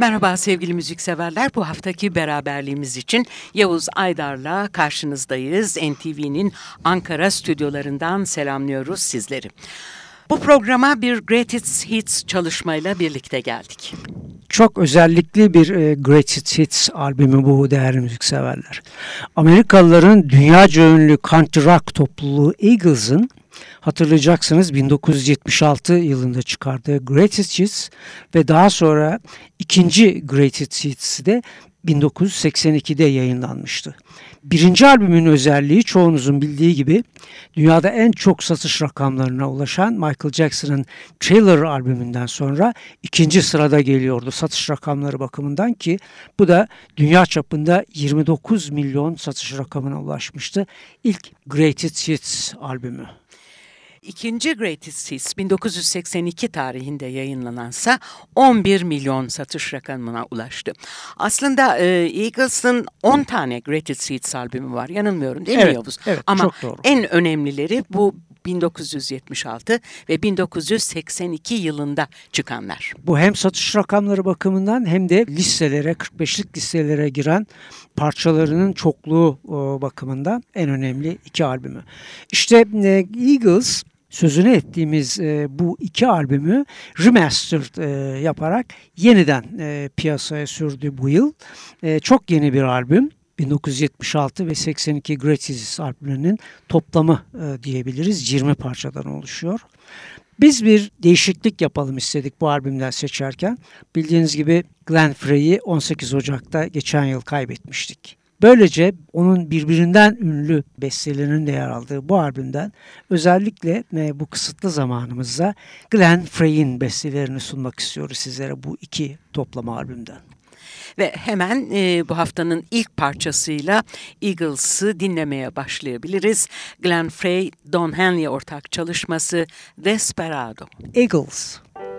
Merhaba sevgili müzikseverler. Bu haftaki beraberliğimiz için Yavuz Aydar'la karşınızdayız. NTV'nin Ankara stüdyolarından selamlıyoruz sizleri. Bu programa bir Greatest Hits çalışmayla birlikte geldik. Çok özellikli bir e, Greatest Hits albümü bu değerli müzikseverler. Amerikalıların dünyaca ünlü country rock topluluğu Eagles'ın hatırlayacaksınız 1976 yılında çıkardığı Greatest Hits ve daha sonra ikinci Greatest Hits'i de 1982'de yayınlanmıştı. Birinci albümün özelliği çoğunuzun bildiği gibi dünyada en çok satış rakamlarına ulaşan Michael Jackson'ın Thriller albümünden sonra ikinci sırada geliyordu satış rakamları bakımından ki bu da dünya çapında 29 milyon satış rakamına ulaşmıştı. İlk Greatest Hits albümü. İkinci Greatest Hits 1982 tarihinde yayınlanansa 11 milyon satış rakamına ulaştı. Aslında e, Eagles'ın 10 tane Greatest Hits albümü var. Yanılmıyorum değil evet, mi Yavuz? Evet, Ama çok doğru. en önemlileri bu 1976 ve 1982 yılında çıkanlar. Bu hem satış rakamları bakımından hem de listelere, 45'lik listelere giren parçalarının çokluğu bakımından en önemli iki albümü. İşte e, Eagles sözünü ettiğimiz e, bu iki albümü remastered e, yaparak yeniden e, piyasaya sürdü bu yıl. E, çok yeni bir albüm. 1976 ve 82 Greatest albümlerinin toplamı e, diyebiliriz. 20 parçadan oluşuyor. Biz bir değişiklik yapalım istedik bu albümden seçerken. Bildiğiniz gibi Glenn Frey'i 18 Ocak'ta geçen yıl kaybetmiştik. Böylece onun birbirinden ünlü bestelerinin de yer aldığı bu albümden özellikle e, bu kısıtlı zamanımızda Glenn Frey'in bestelerini sunmak istiyoruz sizlere bu iki toplama albümden. Ve hemen e, bu haftanın ilk parçasıyla Eagles'ı dinlemeye başlayabiliriz. Glenn Frey, Don Henley ortak çalışması Desperado. Eagles. desperado.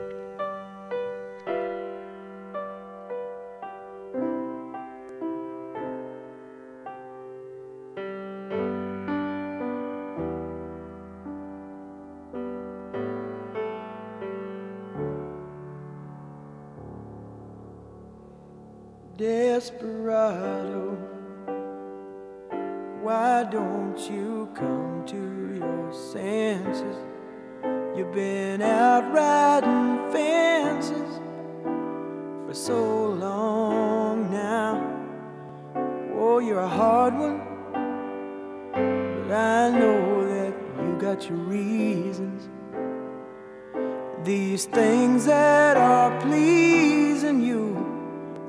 Been out riding fences for so long now. Oh, you're a hard one, but I know that you got your reasons. These things that are pleasing you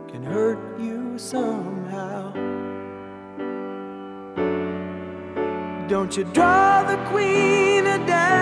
can hurt you somehow. Don't you draw the queen of diamonds,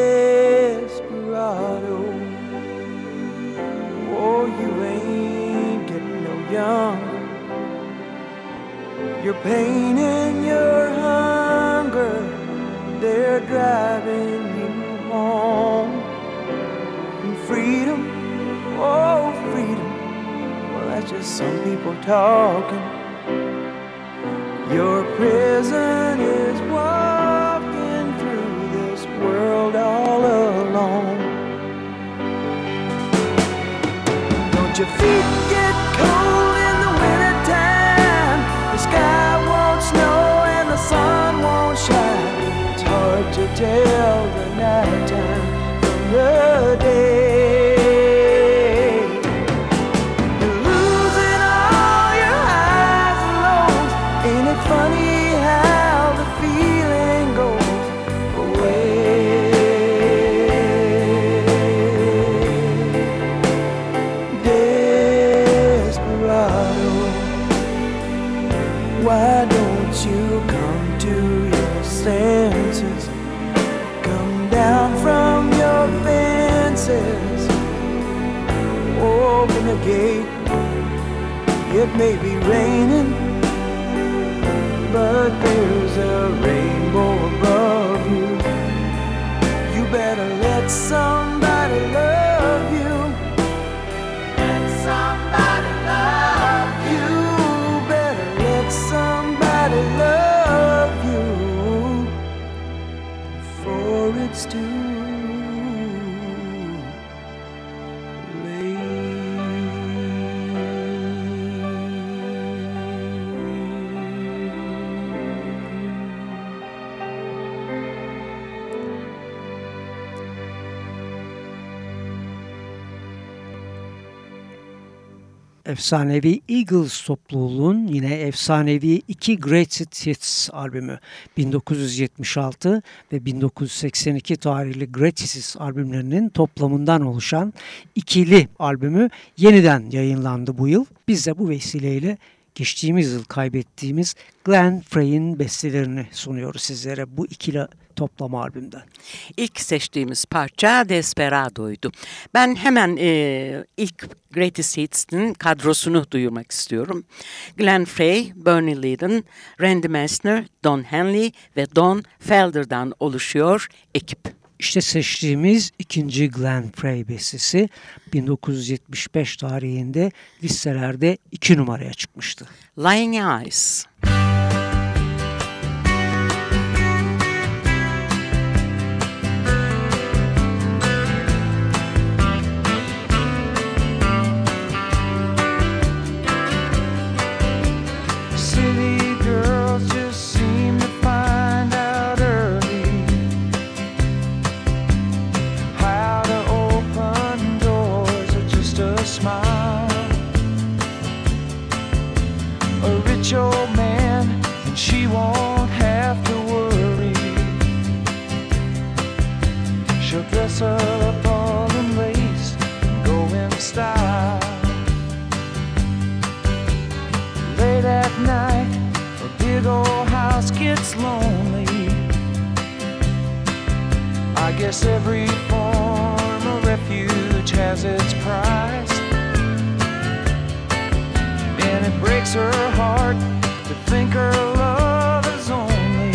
Younger. Your pain and your hunger, they're driving you home. And freedom, oh, freedom well, that's just some people talking. Your prison is walking through this world all alone. Don't your feet jail. Open the gate. It may be raining, but there's a rainbow above you. You better let somebody love you. Let somebody love you. Better let somebody love you before it's too efsanevi Eagles topluluğun yine efsanevi iki Greatest Hits albümü 1976 ve 1982 tarihli Greatest Hits albümlerinin toplamından oluşan ikili albümü yeniden yayınlandı bu yıl. Biz de bu vesileyle geçtiğimiz yıl kaybettiğimiz Glenn Frey'in bestelerini sunuyoruz sizlere bu ikili toplama albümden. İlk seçtiğimiz parça Desperado'ydu. Ben hemen e, ilk Greatest Hits'in kadrosunu duyurmak istiyorum. Glenn Frey, Bernie Leadon, Randy Messner, Don Henley ve Don Felder'dan oluşuyor ekip. İşte seçtiğimiz ikinci Glenn Frey bestesi 1975 tarihinde listelerde iki numaraya çıkmıştı. Lying Eyes. Breaks her heart to think her love is only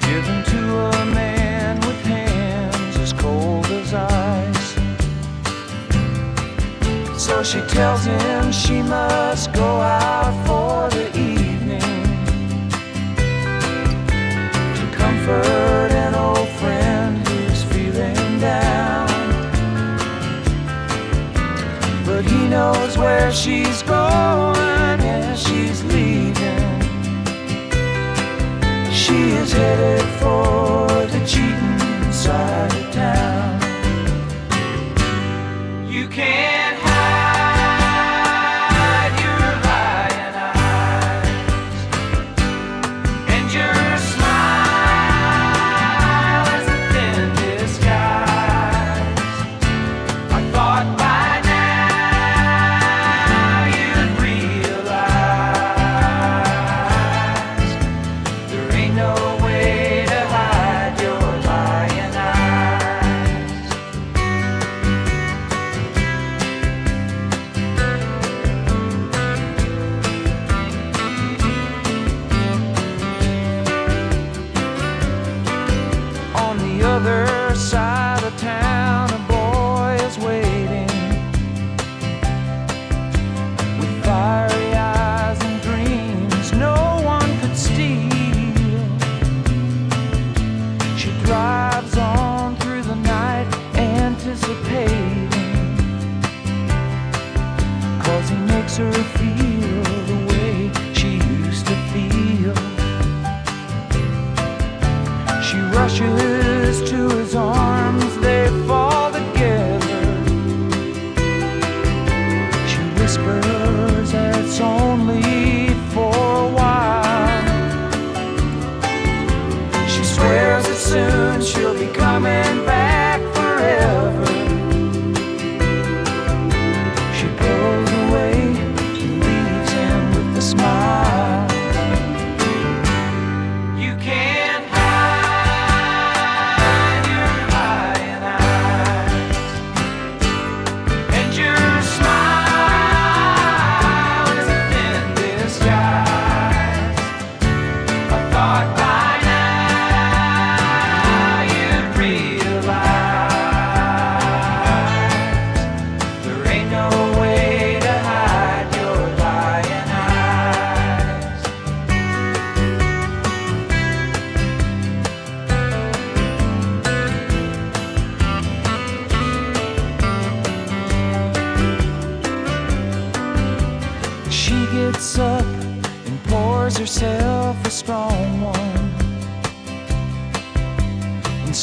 given to a man with hands as cold as ice. So she tells him she must go out for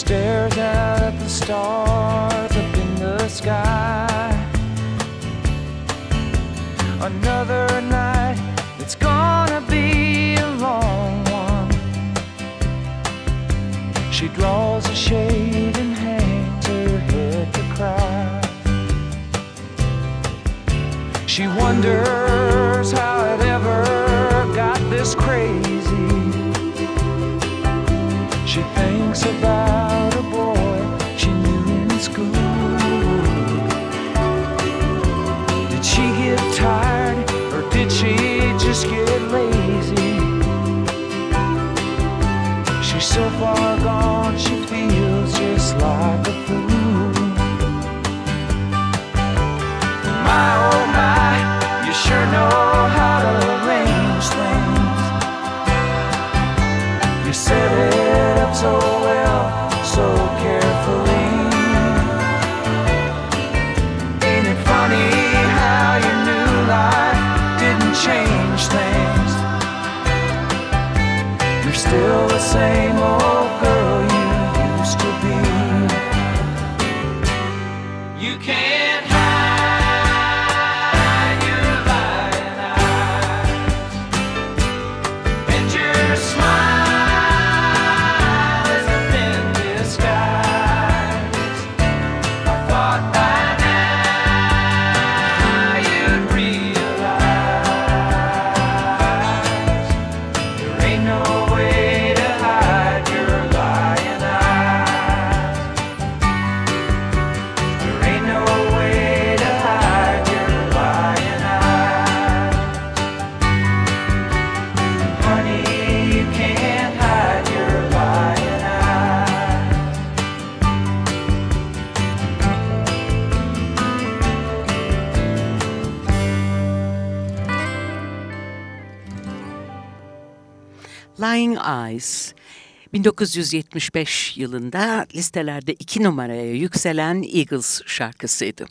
stares out at the stars up in the sky. Another night, it's gonna be a long one. She draws a shade and hangs her head to cry. She wonders how it ever got this crazy. She thinks about Set it up so well, so carefully. Ain't it funny how your new life didn't change things? You're still the same old Lying Eyes 1975 yılında listelerde iki numaraya yükselen Eagles şarkısıydı.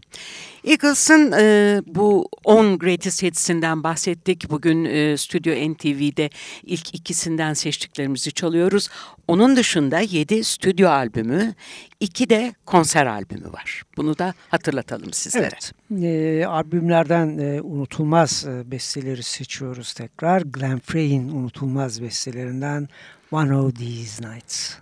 Eagles'ın e, bu 10 Greatest Hits'inden bahsettik. Bugün e, Stüdyo NTV'de ilk ikisinden seçtiklerimizi çalıyoruz. Onun dışında 7 stüdyo albümü, 2 de konser albümü var. Bunu da hatırlatalım sizlere. Evet. E, albümlerden e, unutulmaz e, besteleri seçiyoruz tekrar. Glenn Frey'in unutulmaz bestelerinden One of These Nights.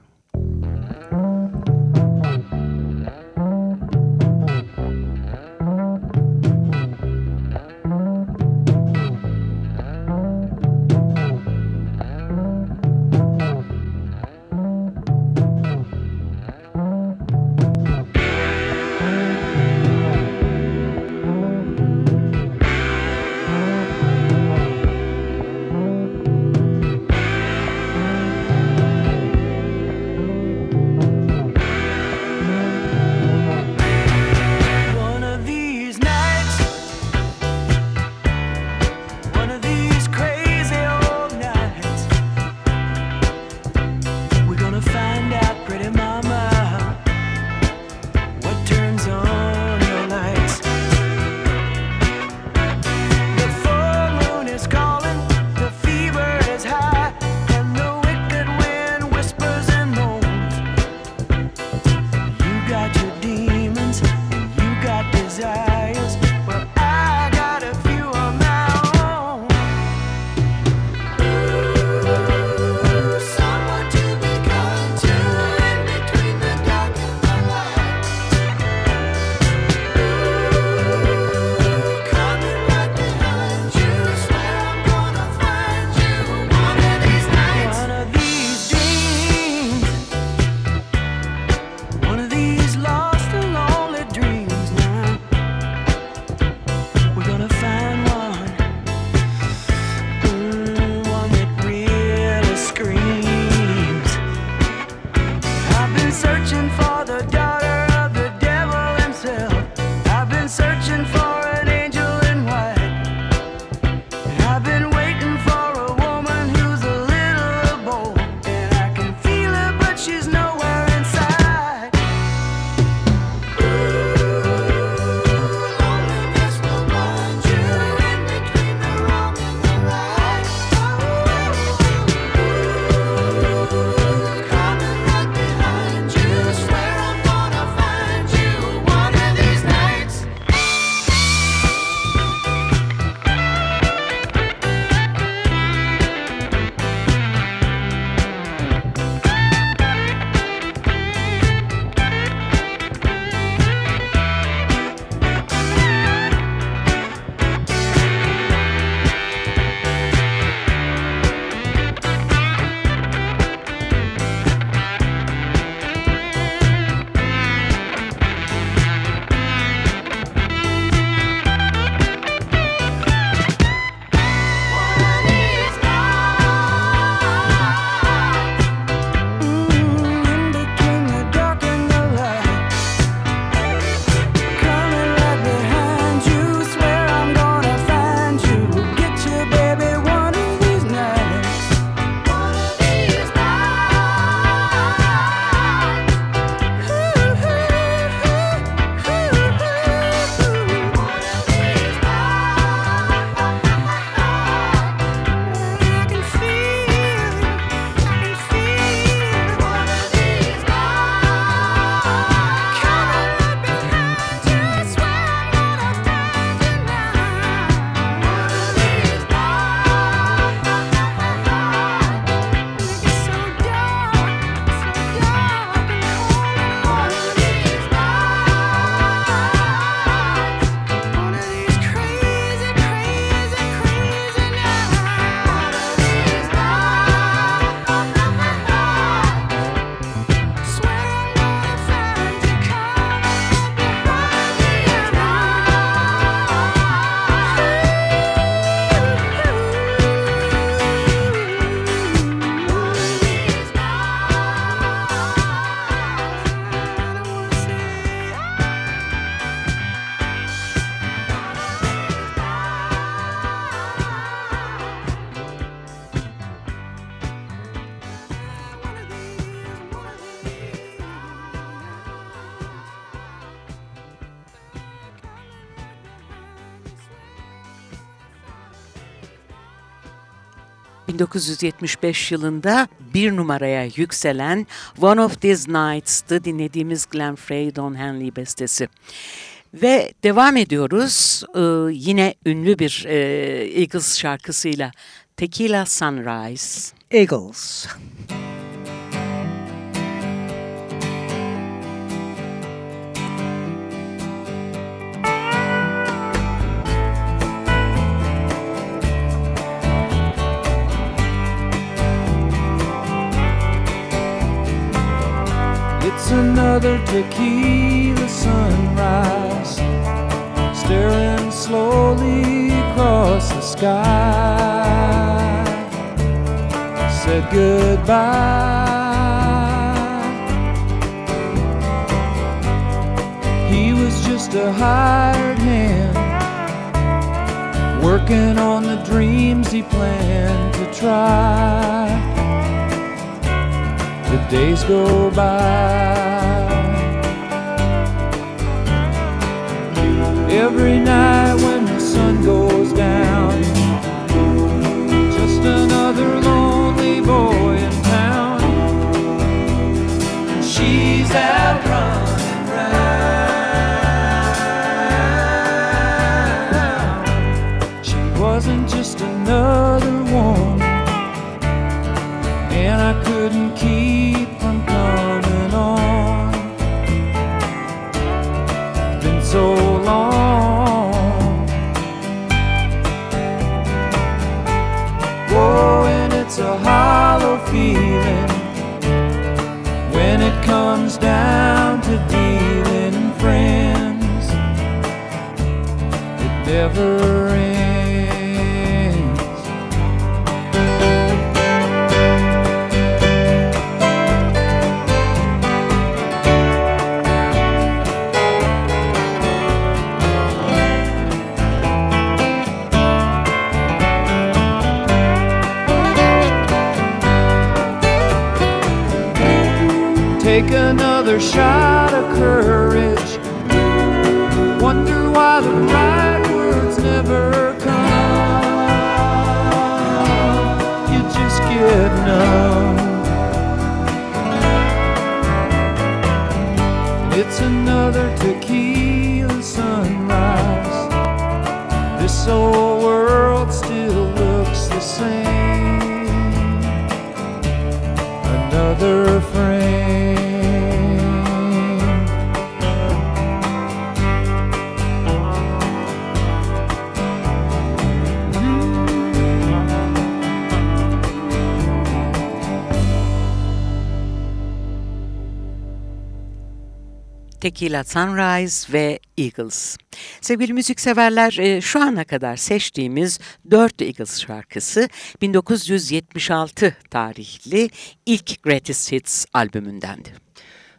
1975 yılında bir numaraya yükselen One of These Nights'tı dinlediğimiz Glenn Frey, Don Henley bestesi. Ve devam ediyoruz ee, yine ünlü bir e, Eagles şarkısıyla Tequila Sunrise. Eagles. It's another tequila sunrise, staring slowly across the sky. Said goodbye. He was just a hired hand, working on the dreams he planned to try the days go by. Every night when the sun goes another shot of Tequila Sunrise ve Eagles. Sevgili müzikseverler e, şu ana kadar seçtiğimiz 4 Eagles şarkısı 1976 tarihli ilk Greatest Hits albümündendi.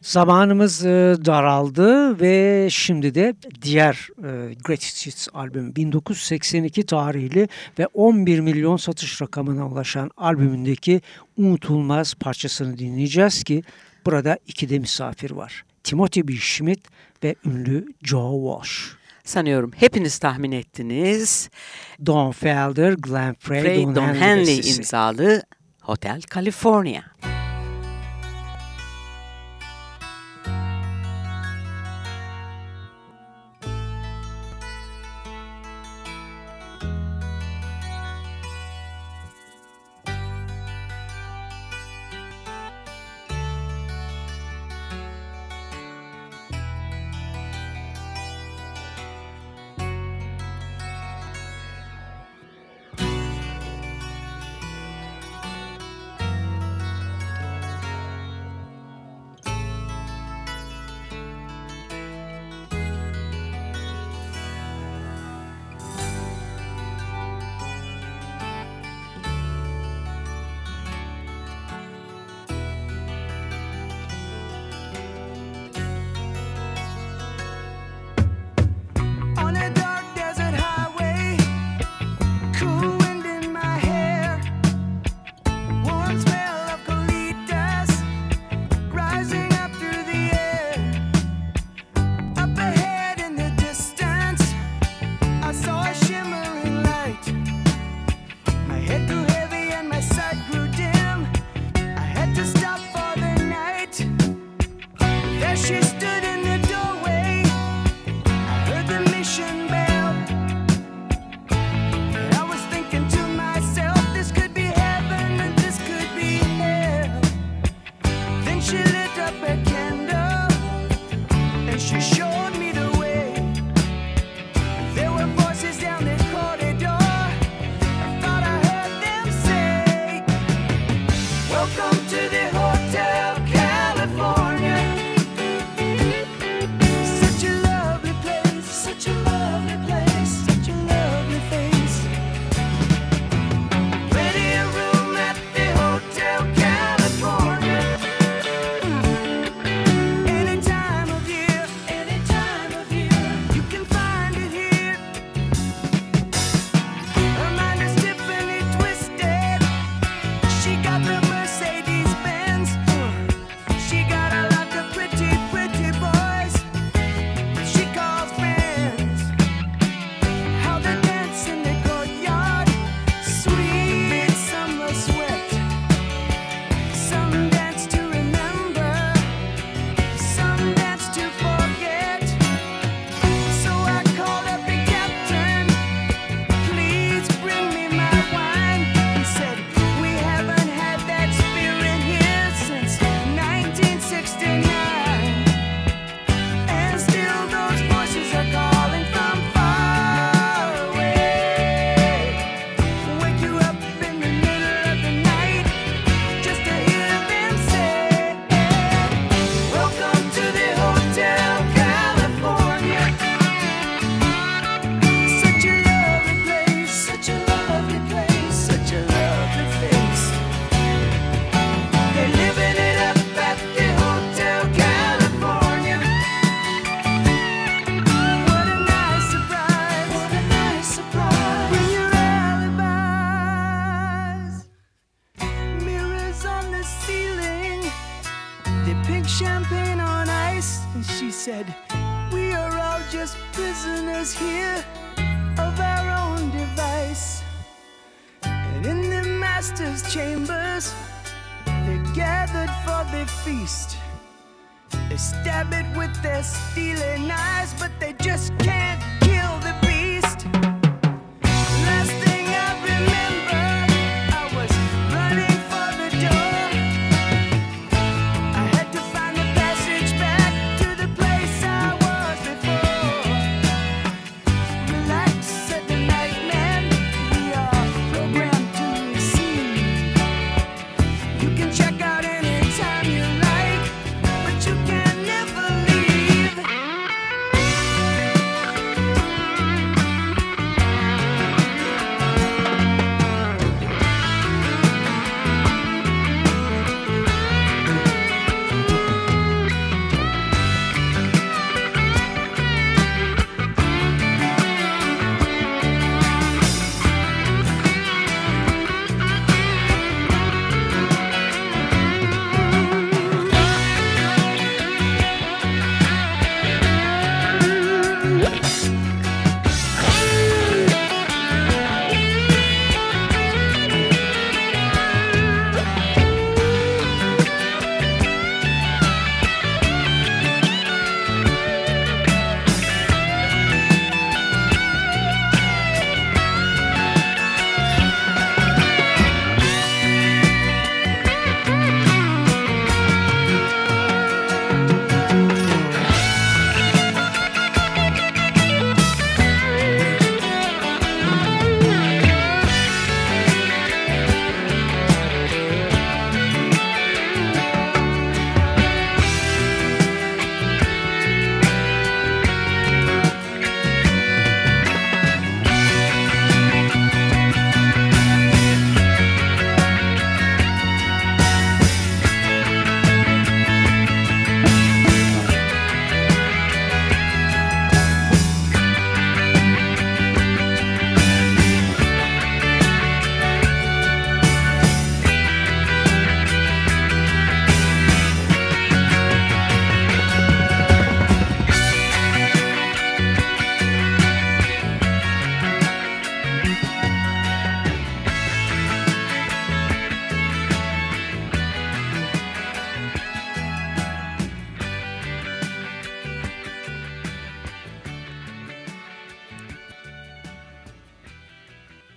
Zamanımız e, daraldı ve şimdi de diğer e, Greatest Hits albüm 1982 tarihli ve 11 milyon satış rakamına ulaşan albümündeki unutulmaz parçasını dinleyeceğiz ki burada iki de misafir var. Timothy B. Schmidt ve ünlü Joe Walsh. Sanıyorum hepiniz tahmin ettiniz. Don Felder, Glenn Frey, Frey Don, Don Henley, Henley imzalı Hotel California.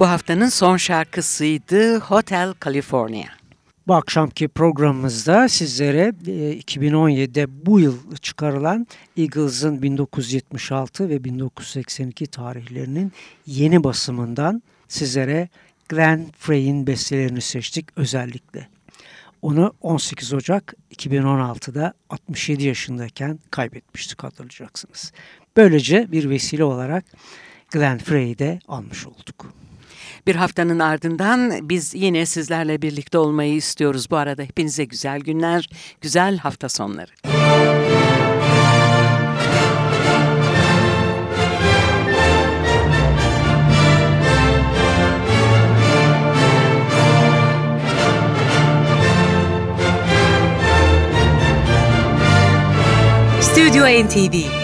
Bu haftanın son şarkısıydı Hotel California. Bu akşamki programımızda sizlere e, 2017'de bu yıl çıkarılan Eagles'ın 1976 ve 1982 tarihlerinin yeni basımından sizlere Glenn Frey'in bestelerini seçtik özellikle. Onu 18 Ocak 2016'da 67 yaşındayken kaybetmiştik hatırlayacaksınız. Böylece bir vesile olarak Glenn Frey'i de almış olduk. Bir haftanın ardından biz yine sizlerle birlikte olmayı istiyoruz. Bu arada hepinize güzel günler, güzel hafta sonları. Stüdyo NTV